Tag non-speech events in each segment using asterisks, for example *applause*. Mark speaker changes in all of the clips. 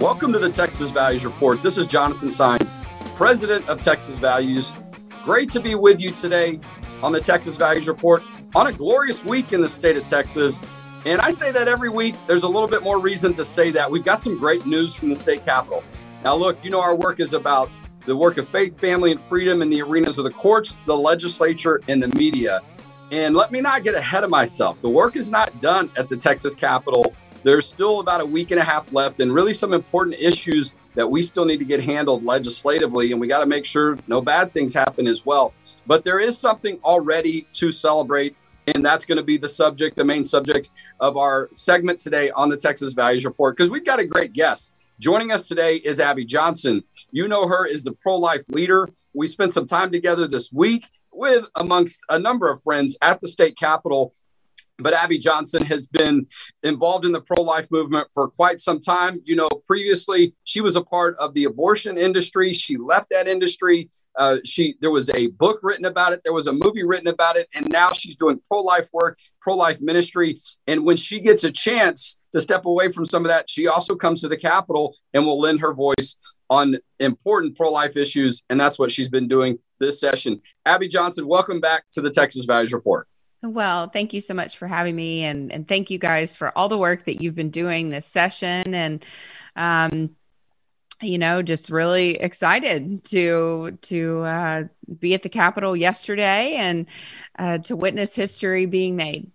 Speaker 1: Welcome to the Texas Values Report. This is Jonathan Saenz, President of Texas Values. Great to be with you today on the Texas Values Report on a glorious week in the state of Texas. And I say that every week. There's a little bit more reason to say that. We've got some great news from the state capitol. Now, look, you know, our work is about the work of faith, family, and freedom in the arenas of the courts, the legislature, and the media. And let me not get ahead of myself. The work is not done at the Texas Capitol. There's still about a week and a half left, and really some important issues that we still need to get handled legislatively. And we got to make sure no bad things happen as well. But there is something already to celebrate, and that's going to be the subject, the main subject of our segment today on the Texas Values Report, because we've got a great guest. Joining us today is Abby Johnson. You know her as the pro life leader. We spent some time together this week with amongst a number of friends at the state capitol but Abby Johnson has been involved in the pro life movement for quite some time. You know, previously she was a part of the abortion industry. She left that industry. Uh, she there was a book written about it. There was a movie written about it, and now she's doing pro life work, pro life ministry. And when she gets a chance to step away from some of that, she also comes to the Capitol and will lend her voice on important pro life issues. And that's what she's been doing this session. Abby Johnson, welcome back to the Texas Values Report.
Speaker 2: Well, thank you so much for having me, and and thank you guys for all the work that you've been doing this session, and um, you know, just really excited to to uh, be at the Capitol yesterday and uh, to witness history being made.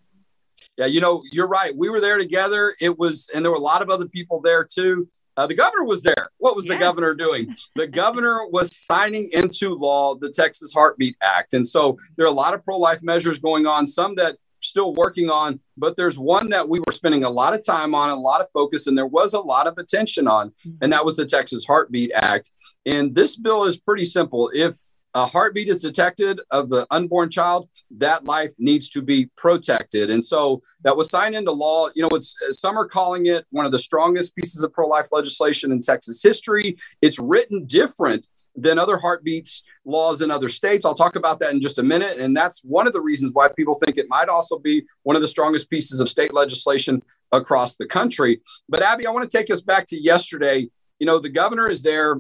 Speaker 1: Yeah, you know, you're right. We were there together. It was, and there were a lot of other people there too. Uh, the governor was there. What was yeah. the governor doing? The governor was signing into law the Texas Heartbeat Act. And so there are a lot of pro life measures going on, some that still working on, but there's one that we were spending a lot of time on, a lot of focus, and there was a lot of attention on, and that was the Texas Heartbeat Act. And this bill is pretty simple. If a heartbeat is detected of the unborn child, that life needs to be protected. And so that was signed into law. You know, it's uh, some are calling it one of the strongest pieces of pro-life legislation in Texas history. It's written different than other heartbeats laws in other states. I'll talk about that in just a minute. And that's one of the reasons why people think it might also be one of the strongest pieces of state legislation across the country. But Abby, I want to take us back to yesterday. You know, the governor is there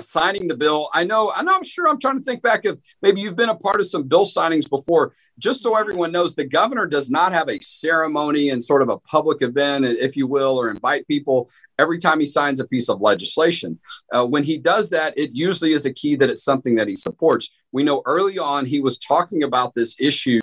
Speaker 1: signing the bill. I know, and I'm sure I'm trying to think back if maybe you've been a part of some bill signings before. Just so everyone knows, the governor does not have a ceremony and sort of a public event, if you will, or invite people every time he signs a piece of legislation. Uh, when he does that, it usually is a key that it's something that he supports. We know early on he was talking about this issue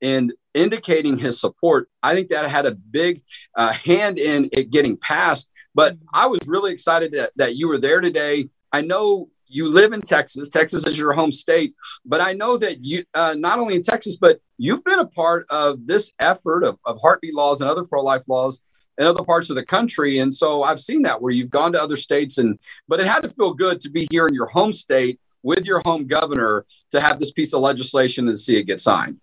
Speaker 1: and indicating his support. I think that had a big uh, hand in it getting passed. But I was really excited that, that you were there today I know you live in Texas. Texas is your home state, but I know that you uh, not only in Texas, but you've been a part of this effort of, of heartbeat laws and other pro-life laws in other parts of the country. And so I've seen that where you've gone to other states, and but it had to feel good to be here in your home state with your home governor to have this piece of legislation and see it get signed.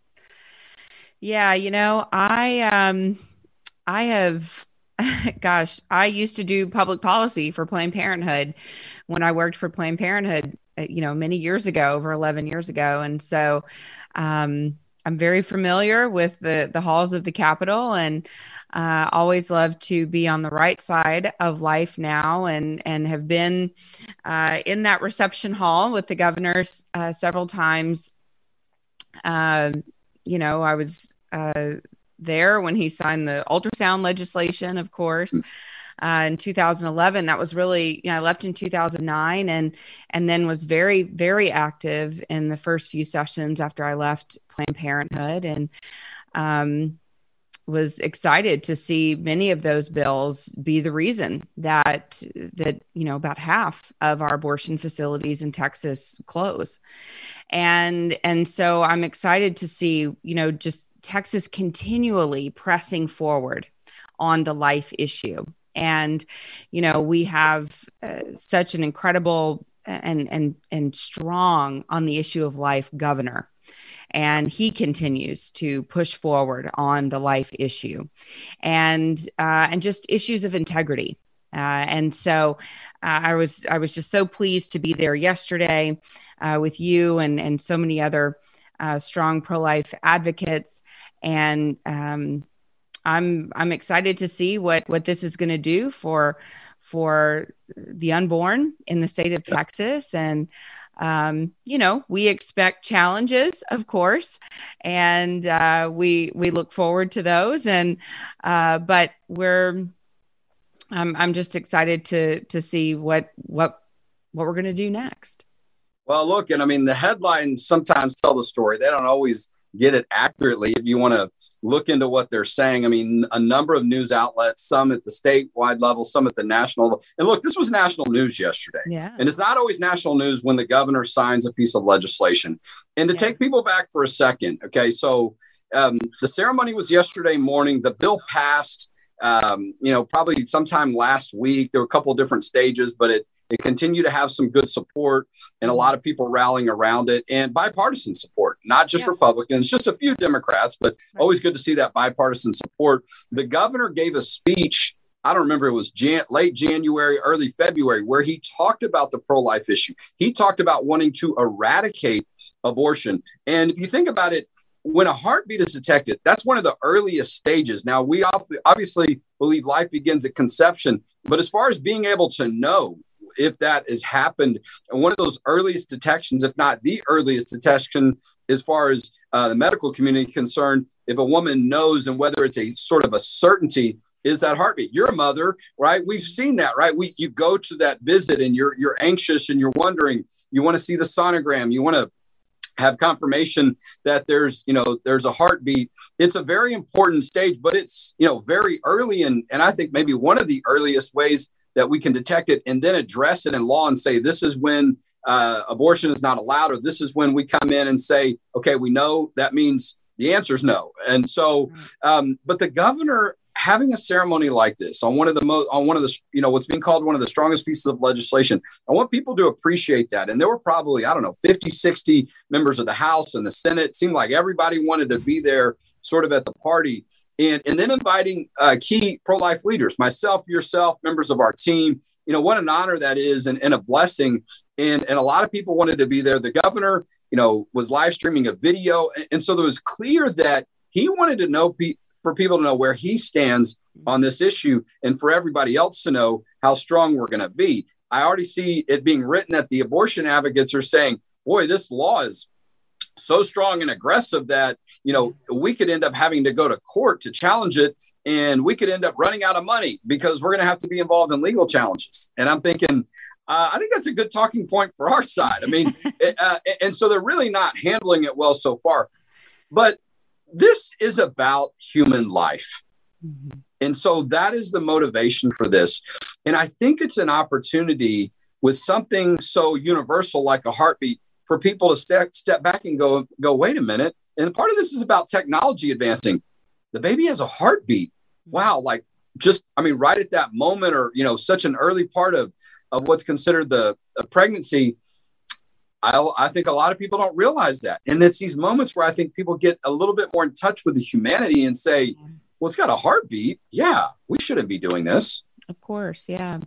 Speaker 2: Yeah, you know, I um, I have *laughs* gosh, I used to do public policy for Planned Parenthood when I worked for Planned Parenthood, uh, you know, many years ago, over 11 years ago. And so um, I'm very familiar with the, the halls of the Capitol and uh, always love to be on the right side of life now and, and have been uh, in that reception hall with the governor uh, several times. Uh, you know, I was uh, there when he signed the ultrasound legislation, of course. Mm. Uh, in 2011 that was really you know i left in 2009 and and then was very very active in the first few sessions after i left planned parenthood and um, was excited to see many of those bills be the reason that that you know about half of our abortion facilities in Texas close and and so I'm excited to see you know just Texas continually pressing forward on the life issue. And, you know, we have uh, such an incredible and, and, and strong on the issue of life governor. And he continues to push forward on the life issue and, uh, and just issues of integrity. Uh, and so uh, I was I was just so pleased to be there yesterday uh, with you and and so many other uh, strong pro life advocates, and um, I'm I'm excited to see what what this is going to do for for the unborn in the state of Texas. And, um, you know, we expect challenges, of course, and uh, we we look forward to those. And uh, but we're I'm I'm just excited to to see what what what we're going to do next.
Speaker 1: Well, look, and I mean the headlines sometimes tell the story. They don't always get it accurately. If you want to look into what they're saying. I mean, a number of news outlets, some at the statewide level, some at the national level. And look, this was national news yesterday.
Speaker 2: Yeah.
Speaker 1: And it's not always national news when the governor signs a piece of legislation. And to yeah. take people back for a second, okay, so um, the ceremony was yesterday morning. The bill passed. Um, you know, probably sometime last week. There were a couple of different stages, but it it continued to have some good support and a lot of people rallying around it and bipartisan support, not just yeah. Republicans, just a few Democrats, but right. always good to see that bipartisan support. The governor gave a speech. I don't remember it was Jan- late January, early February, where he talked about the pro life issue. He talked about wanting to eradicate abortion. And if you think about it, when a heartbeat is detected, that's one of the earliest stages. Now, we obviously believe life begins at conception, but as far as being able to know if that has happened. And one of those earliest detections, if not the earliest detection, as far as uh, the medical community concerned, if a woman knows and whether it's a sort of a certainty is that heartbeat. You're a mother, right? We've seen that, right? We you go to that visit and you're you're anxious and you're wondering, you want to see the sonogram, you want to have confirmation that there's you know there's a heartbeat it's a very important stage but it's you know very early and and i think maybe one of the earliest ways that we can detect it and then address it in law and say this is when uh, abortion is not allowed or this is when we come in and say okay we know that means the answer is no. And so um, but the governor having a ceremony like this on one of the most on one of the you know what's being called one of the strongest pieces of legislation i want people to appreciate that. And there were probably i don't know 50 60 members of the house and the senate. It seemed like everybody wanted to be there sort of at the party and, and then inviting uh, key pro life leaders, myself, yourself, members of our team. You know, what an honor that is and, and a blessing. And, and a lot of people wanted to be there. The governor, you know, was live streaming a video. And, and so it was clear that he wanted to know pe- for people to know where he stands on this issue and for everybody else to know how strong we're going to be. I already see it being written that the abortion advocates are saying, boy, this law is so strong and aggressive that you know we could end up having to go to court to challenge it and we could end up running out of money because we're going to have to be involved in legal challenges. And i'm thinking uh, i think that's a good talking point for our side. I mean *laughs* uh, and so they're really not handling it well so far. But this is about human life. Mm-hmm. and so that is the motivation for this. And i think it's an opportunity with something so universal like a heartbeat for people to step step back and go go wait a minute. And part of this is about technology advancing. The baby has a heartbeat. Hmm. Wow like just i mean right at that moment or you know such an early part of of what's considered the pregnancy I, I think a lot of people don't realize that. And it's these moments where i think people get a little bit more in touch with the humanity and say well it's got a heartbeat. Yeah we shouldn't be doing this.
Speaker 2: Of course yeah.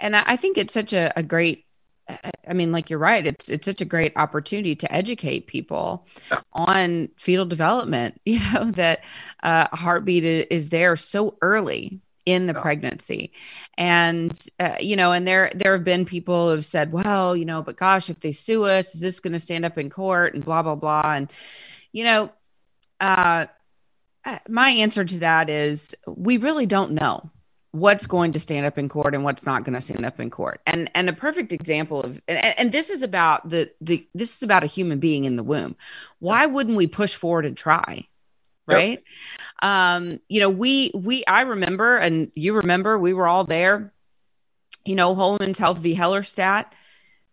Speaker 2: And i think it's such a, a great I mean, like you're right. It's it's such a great opportunity to educate people on fetal development. *laughs* You know that uh, heartbeat is there so early in the pregnancy, and uh, you know, and there there have been people who have said, well, you know, but gosh, if they sue us, is this going to stand up in court? and blah blah blah, and you know, uh, uh my answer to that is we really don't know what's going to stand up in court and what's not going to stand up in court. And and a perfect example of and, and, this is about the the this is about a human being in the womb. Why wouldn't we push forward and try right? Yep. um you know we we i remember and you remember we were all there. You know Women's Health v. Hellerstedt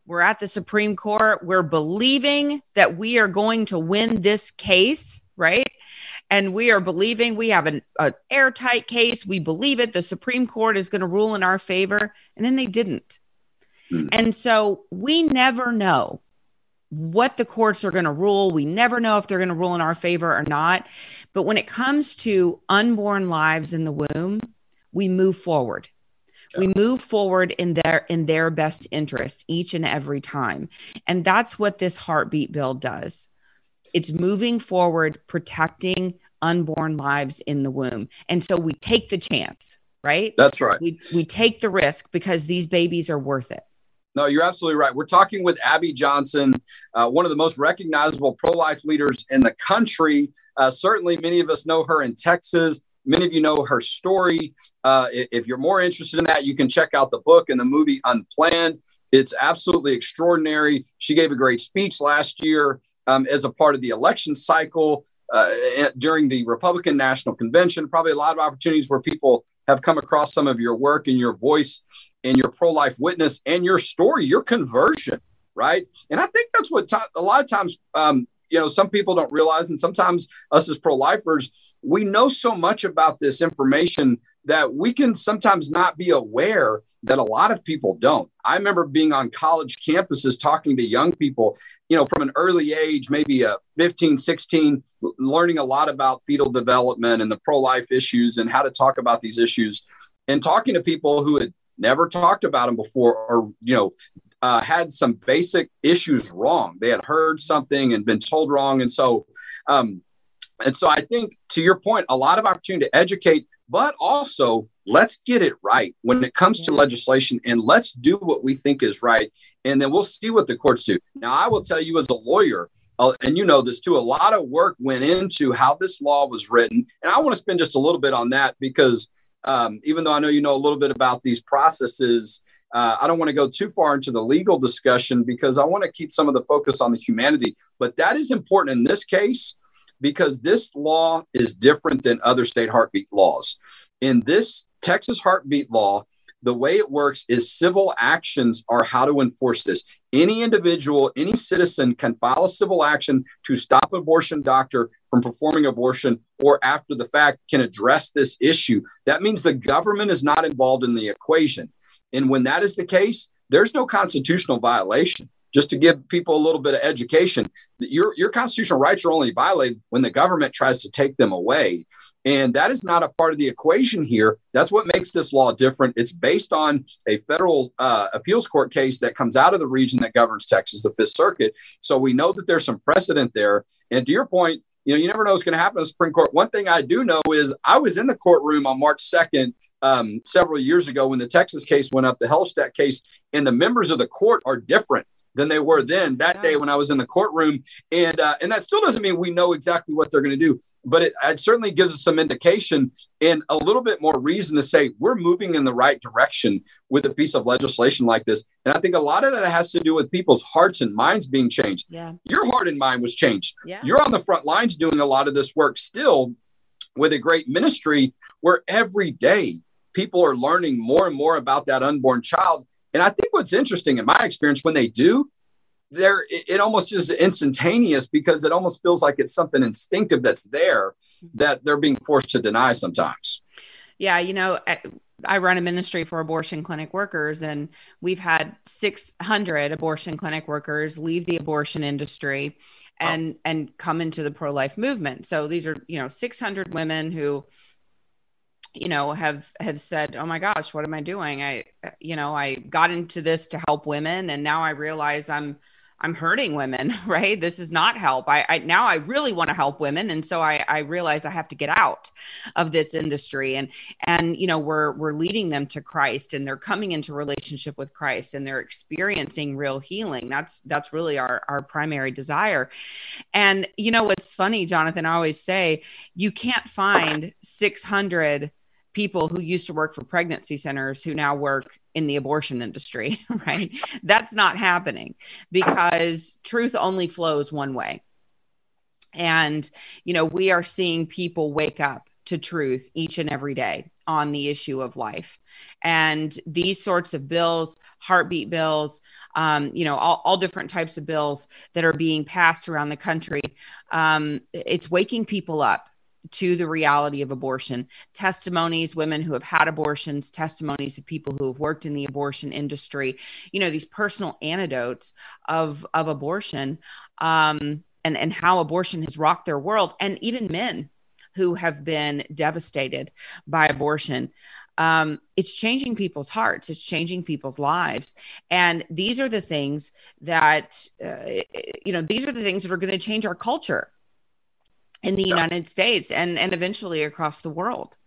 Speaker 2: we're at the supreme court. We're believing that we are going to win this case right and we are believing we have an airtight case. We believe it. The Supreme Court is going to rule in our favor. And then they didn't. Mm. And so we never know what the courts are going to rule. We never know if they're going to rule in our favor or not. But when it comes to unborn lives in the womb, we move forward. Yeah. We move forward in their in their best interest each and every time. And that's what this heartbeat bill does. It's moving forward, protecting unborn lives in the womb. And so we take the chance. right?
Speaker 1: That's right.
Speaker 2: We, we take the risk because these babies are worth it.
Speaker 1: No, you're absolutely right. We're talking with Abby Johnson, uh, one of the most recognizable pro life leaders in the country. Uh, certainly, many of us know her in Texas. Many of you know her story. Uh, if you're more interested in that, you can check out the book and the movie Unplanned. It's absolutely extraordinary. She gave a great speech last year um, as a part of the election cycle during the Republican National Convention. Probably a lot of opportunities where people have come across some of your work and your voice and your pro life witness and your story, your conversion, right? And I think that's what t- a lot of times, um, you know, some people don't realize, and sometimes us as pro lifers, we know so much about this information that we can sometimes not be aware that a lot of people don't. I remember being on college campuses talking to young people, you know, from an early age, maybe a 15, 16, learning a lot about fetal development and the pro life issues and how to talk about these issues, and talking to people who had never talked about them before or, you know, uh, had some basic issues wrong. They had heard something and been told wrong. And so, um, and so I think to your point, a lot of opportunity to educate, but also let's get it right when it comes to legislation and let's do what we think is right. And then we'll see what the courts do. Now, I will tell you as a lawyer, uh, and you know this too, a lot of work went into how this law was written. And I want to spend just a little bit on that because um, even though I know you know a little bit about these processes, uh, I don't want to go too far into the legal discussion because I want to keep some of the focus on the humanity. But that is important in this case because this law is different than other state heartbeat laws. In this Texas heartbeat law, the way it works is civil actions are how to enforce this. Any individual, any citizen can file a civil action to stop abortion doctor from performing abortion or after the fact can address this issue. That means the government is not involved in the equation. And when that is the case, there's no constitutional violation. Just to give people a little bit of education, your, your constitutional rights are only violated when the government tries to take them away. And that is not a part of the equation here. That's what makes this law different. It's based on a federal uh, appeals court case that comes out of the region that governs Texas, the Fifth Circuit. So we know that there's some precedent there. And to your point, you know, you never know what's going to happen in the Supreme Court. One thing I do know is I was in the courtroom on March 2nd um, several years ago when the Texas case went up, the Hellerstedt case, and the members of the court are different than they were then that day when I was in the courtroom. And uh, and that still doesn't mean we know exactly what they're going to do, but it, it, certainly gives us some indication and a little bit more reason to say we're moving in the right direction with a piece of legislation like this. And I think a lot of that has to do with people's hearts and minds being changed.
Speaker 2: Yeah.
Speaker 1: Your heart and mind was changed.
Speaker 2: Yeah.
Speaker 1: You're on the front lines doing a lot of this work still with a great ministry where every day people are learning more and more about that unborn child and I think what's interesting in my experience when they do, there it almost is instantaneous because it almost feels like it's something instinctive that's there that they're being forced to deny sometimes.
Speaker 2: Yeah, you know, I run a ministry for abortion clinic workers, and we've had 600 abortion clinic workers leave the abortion industry and and come into the pro life movement. So these are you know 600 women who you know have have said oh my gosh what am i doing? I you know i got into this to help women and now i realize i'm i'm hurting women *laughs* right? This is not help. I, I now i really want to help women and so i i realize i have to get out of this industry and and you know we're we're leading them to christ and they're coming into relationship with christ and they're experiencing real healing. That's that's really our our primary desire. And you know what's funny jonathan i always say you can't find 600 people who used to work for pregnancy centers who now work in the abortion industry, *laughs* right? That's not happening because truth only flows one way. And, you know, we are seeing people wake up to truth each and every day on the issue of life. And these sorts of bills, heartbeat bills, um, you know, all, all, different types of bills that are being passed around the country, um, it's waking people up to the reality of abortion. Testimonies women who have had abortions testimonies of people who have worked in the abortion industry you know these personal anecdotes of of abortion um and and how abortion has rocked their world and even men who have been devastated by abortion. Um, it's changing people's hearts. It's changing people's lives. And these are the things that uh, you know these are the things that are going to change our culture in the United States and and eventually across the world.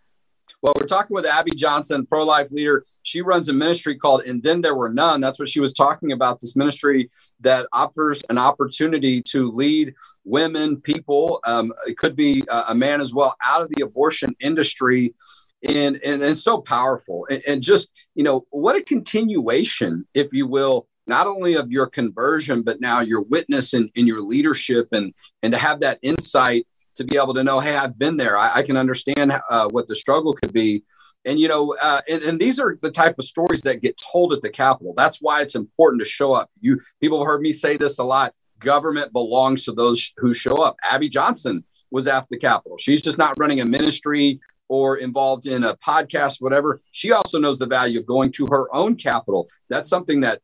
Speaker 1: Well, we're talking with Abby Johnson, pro life leader. She runs a ministry called And Then There Were None. That's what she was talking about this ministry that offers an opportunity to lead women, people, um, it could be a man as well, out of the abortion industry. And, and, and so powerful. And, and just, you know, what a continuation, if you will, not only of your conversion, but now your witness and, in your leadership and, and to have that insight to be able to know, hey, I've been there. I, I can understand uh, what the struggle could be. And you know, uh, and, and, these are the type of stories that get told at the Capitol. That's why it's important to show up. You people have heard me say this a lot. Government belongs to those who show up. Abby Johnson was at the Capitol. She's just not running a ministry or involved in a podcast, whatever. She also knows the value of going to her own capital. That's something that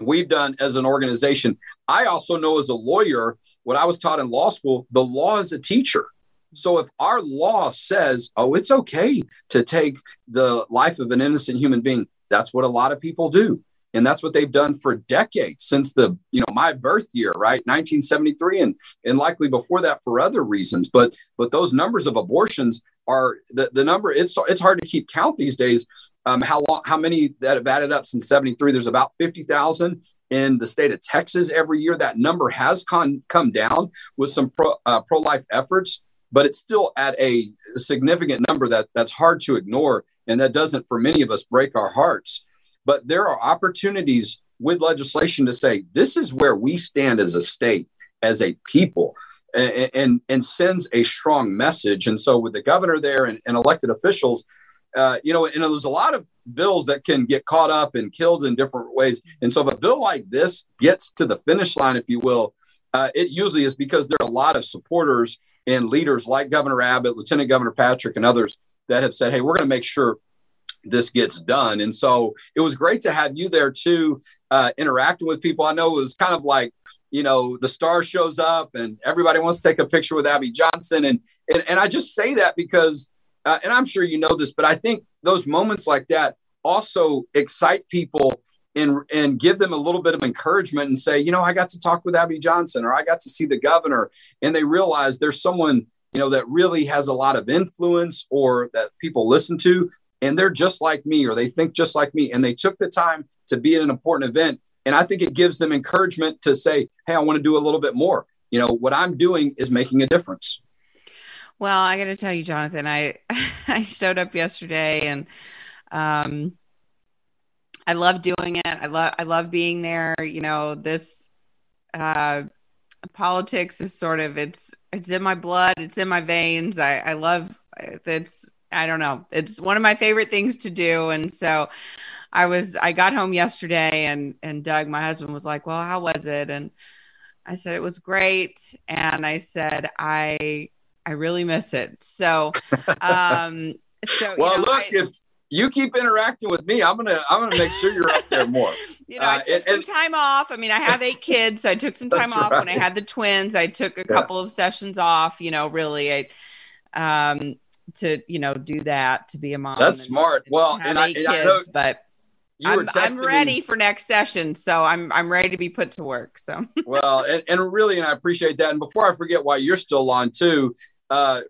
Speaker 1: we've done as an organization. I also know as a lawyer what I was taught in law school, the law is a teacher. So if our law says, oh, it's okay to take the life of an innocent human being, that's what a lot of people do. And that's what they've done for decades since the, you know, my birth year, right? 1973 and and likely before that for other reasons. But but those numbers of abortions are the, the number, it's it's hard to keep count these days. Um, how long how many that have added up since 73? There's about 50,000 in the state of Texas every year. That number has con- come down with some pro uh, life efforts, but it's still at a significant number that that's hard to ignore, and that doesn't, for many of us, break our hearts. But there are opportunities with legislation to say this is where we stand as a state, as a people. And, and, and sends a strong message. And so, with the governor there and, and elected officials, uh, you know, and there's a lot of bills that can get caught up and killed in different ways. And so, if a bill like this gets to the finish line, if you will, uh, it usually is because there are a lot of supporters and leaders like Governor Abbott, Lieutenant Governor Patrick, and others that have said, "Hey, we're going to make sure." This gets done. And so it was great to have you there too, uh, interacting with people. I know it was kind of like you know, the star shows up and everybody wants to take a picture with Abby Johnson. And, and, and I just say that because uh, and I'm sure you know this, but I think those moments like that also excite people and and give them a little bit of encouragement and say, you know, I got to talk with Abby Johnson or I got to see the governor, and they realize there's someone you know that really has a lot of influence or that people listen to, and they're just like me or they think just like me, and they took the time to be at an important event, and I think it gives them encouragement to say, hey, I want to do a little bit more. You know, what I'm doing is making a difference.
Speaker 2: Well, I got to tell you, Jonathan, I *laughs* I showed up yesterday and um, I love doing it. I love I love being there. You know, this uh, politics is sort of it's it's in my blood. It's in my veins. I I love it's I don't know. It's one of my favorite things to do, and so I was I got home yesterday and and Doug, my husband, was like, "Well, how was it?" and I said it was great, and I said I I really miss it. So, um, so
Speaker 1: well, you know, look, I, if you keep interacting with me, I'm gonna I'm gonna make sure you're up there more. *laughs*
Speaker 2: you know, I uh, took and, some and, time off. I mean, I have eight kids, so I took some *laughs* time off right. when I had the twins. I took a yeah. couple of sessions off. You know, really, I um to you know do that to be a mom.
Speaker 1: That's and, smart. well,
Speaker 2: and I, kids, I know, but I'm, I'm, ready me. for next session, so I'm I'm ready to be put to work. So
Speaker 1: well, and, and really, and I appreciate that. And before I forget, why you're still on too, uh,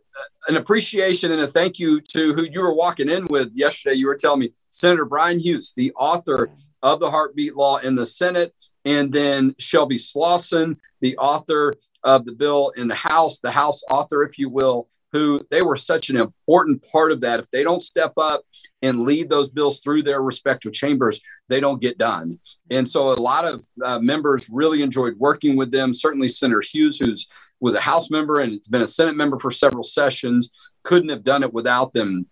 Speaker 1: an appreciation and a thank you to who you were walking in with yesterday. You were telling me Senator Bryan Hughes, the author of the heartbeat law in the Senate, and then Shelby Slawson, the author of the bill in the House, the House author, if you will, who they were such an important part of that. If they don't step up and lead those bills through their respective chambers, they don't get done. And so a lot of uh, members really enjoyed working with them. Certainly Senator Hughes, who's was a House member and it's been a Senate member for several sessions, couldn't have done it without them.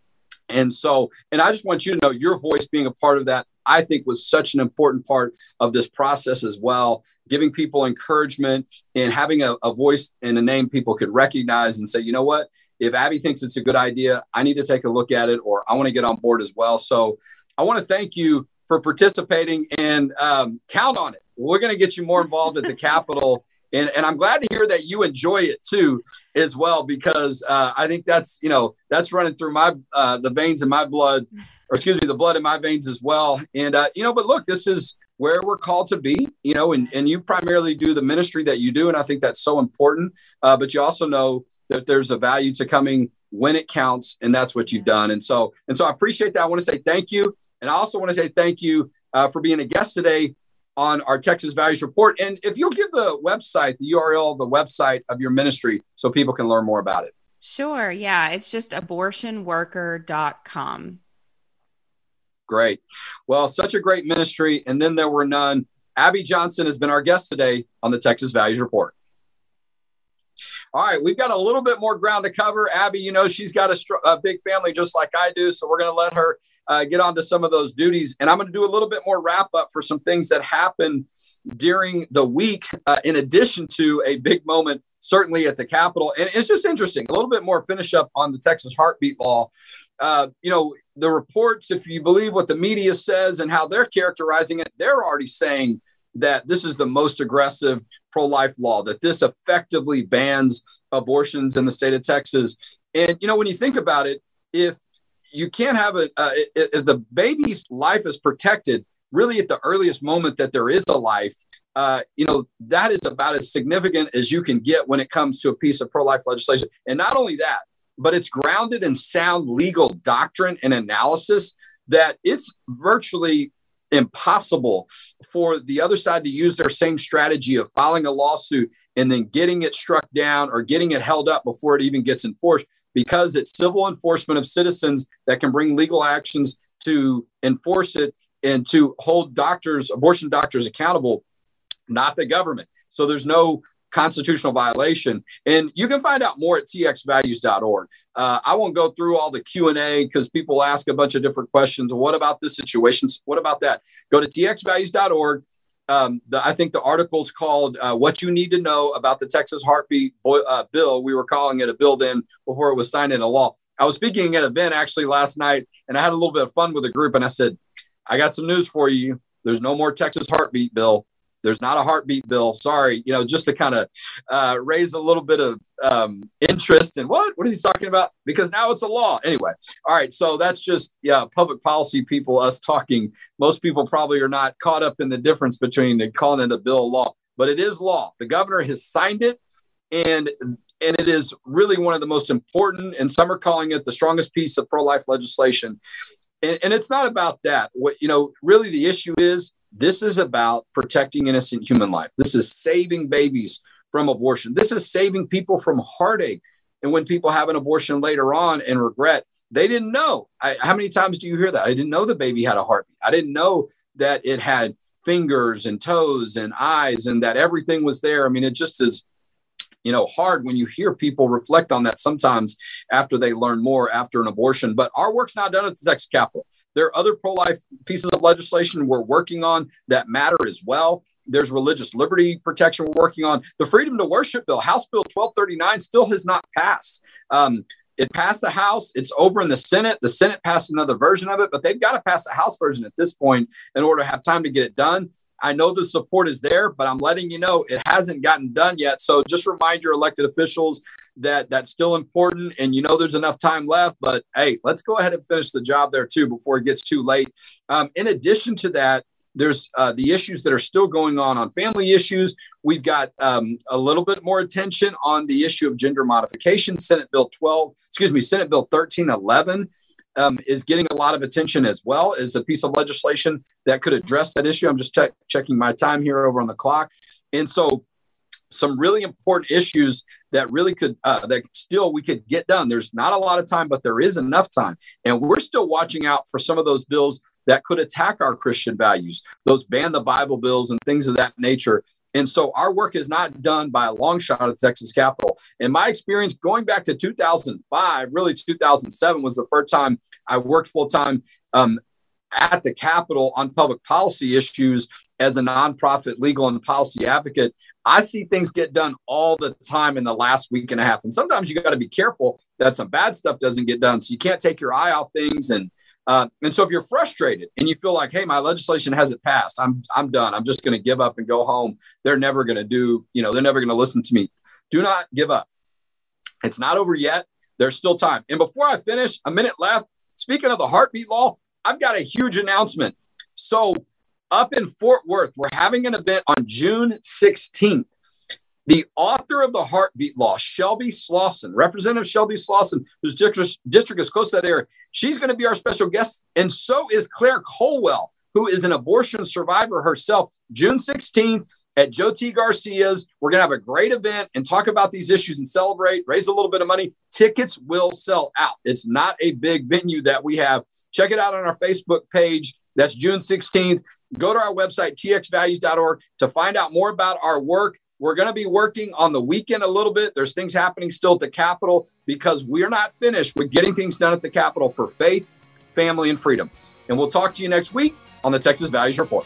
Speaker 1: And so, and I just want you to know your voice being a part of that, I think was such an important part of this process as well, giving people encouragement and having a, a voice and a name people could recognize and say, you know what, if Abby thinks it's a good idea, I need to take a look at it or I want to get on board as well. So I want to thank you for participating and um, count on it. We're going to get you more involved at the Capitol. *laughs* And, and I'm glad to hear that you enjoy it too, as well, because uh, I think that's you know that's running through my uh, the veins in my blood, or excuse me, the blood in my veins as well. And uh, you know, but look, this is where we're called to be, you know, and, and you primarily do the ministry that you do. And I think that's so important. Uh, but you also know that there's a value to coming when it counts, and that's what you've done. And so, and so, I appreciate that. I want to say thank you, and I also want to say thank you uh, for being a guest today on our Texas Values Report. And if you'll give the website, the URL, the website of your ministry, so people can learn more about it.
Speaker 2: Sure. Yeah, it's just abortionworker.com.
Speaker 1: Great. Well, such a great ministry, and then there were none. Abby Johnson has been our guest today on the Texas Values Report. All right, we've got a little bit more ground to cover. Abby, you know, she's got a, str- a big family just like I do. So we're going to let her uh, get on to some of those duties. And I'm going to do a little bit more wrap up for some things that happened during the week, uh, in addition to a big moment, certainly at the Capitol. And it's just interesting, a little bit more finish up on the Texas heartbeat law. Uh, you know, the reports, if you believe what the media says and how they're characterizing it, they're already saying that this is the most aggressive pro life law, that this effectively bans abortions in the state of Texas. And, you know, when you think about it, if you can't have a, uh, if the baby's life is protected really at the earliest moment that there is a life, uh, you know, that is about as significant as you can get when it comes to a piece of pro life legislation. And not only that, but it's grounded in sound legal doctrine and analysis that it's virtually impossible for the other side to use their same strategy of filing a lawsuit and then getting it struck down or getting it held up before it even gets enforced because it's civil enforcement of citizens that can bring legal actions to enforce it and to hold doctors abortion doctors accountable not the government. So there's no constitutional violation. And you can find out more at txvalues.org. Uh, I won't go through all the Q&A because people ask a bunch of different questions. What about this situation? What about that? Go to txvalues.org. Um, the, I think the article is called uh, What You Need to Know About the Texas Heartbeat uh, Bill. We were calling it a bill then before it was signed into law. I was speaking at an event actually last night and I had a little bit of fun with a group and I said, I got some news for you. There's no more Texas Heartbeat Bill there's not a heartbeat bill. Sorry, you know, just to kind of uh, raise a little bit of um, interest in what what is he talking about? Because now it's a law anyway. All right, so that's just yeah, public policy people us talking. Most people probably are not caught up in the difference between calling it a bill law, but it is law. The governor has signed it, and and it is really one of the most important. And some are calling it the strongest piece of pro life legislation. And, and it's not about that. What you know, really, the issue is this is about protecting innocent human life. This is saving babies from abortion. This is saving people from heartache. And when people have an abortion later on and regret, they didn't know. I, how many times do you hear that? I didn't know the baby had a heartbeat. I didn't know that it had fingers and toes and eyes and that everything was there. I mean, it just is you know hard when you hear people reflect on that sometimes after they learn more after an abortion but our work's not done at the texas capitol there are other pro-life pieces of legislation we're working on that matter as well there's religious liberty protection we're working on the freedom to worship bill house bill 1239 still has not passed um, it passed the House. It's over in the Senate. The Senate passed another version of it, but they've got to pass the House version at this point in order to have time to get it done. I know the support is there, but I'm letting you know it hasn't gotten done yet. So just remind your elected officials that that's still important. And you know there's enough time left, but hey, let's go ahead and finish the job there too before it gets too late. Um, in addition to that, there's uh, the issues that are still going on on family issues. We've got um, a little bit more attention on the issue of gender modification. Senate Bill 12, excuse me, Senate Bill 1311 um, is getting a lot of attention as well as a piece of legislation that could address that issue. I'm just check, checking my time here over on the clock. And so some really important issues that really could uh, that still we could get done there's not a lot of time but there is enough time and we're still watching out for some of those bills that could attack our christian values those ban the bible bills and things of that nature and so our work is not done by a long shot at Texas Capitol. In my experience, going back to 2005, really 2007 was the first time I worked full time um, at the Capitol on public policy issues as a nonprofit legal and policy advocate. I see things get done all the time in the last week and a half. And sometimes you got to be careful that some bad stuff doesn't get done. So you can't take your eye off things and uh, and so if you're frustrated and you feel like, hey, my legislation hasn't passed, I'm I'm done. I'm just going to give up and go home. They're never going to do, you know, they're never going to listen to me. Do not give up. It's not over yet. There's still time. And before I finish, a minute left. Speaking of the heartbeat law, I've got a huge announcement. So up in Fort Worth, we're having an event on June 16th. The author of the heartbeat law, Shelby Slawson, Representative Shelby Slawson, whose district, district is close to that area, she's going to be our special guest. And so is Claire Culwell, who is an abortion survivor herself. June 16th at Joe T. Garcia's. We're going to have a great event and talk about these issues and celebrate, raise a little bit of money. Tickets will sell out. It's not a big venue that we have. Check it out on our Facebook page. That's June 16th. Go to our website, txvalues.org, to find out more about our work. We're going to be working on the weekend a little bit. There's things happening still at the Capitol because we're not finished with getting things done at the Capitol for faith, family, and freedom. And we'll talk to you next week on the Texas Values Report.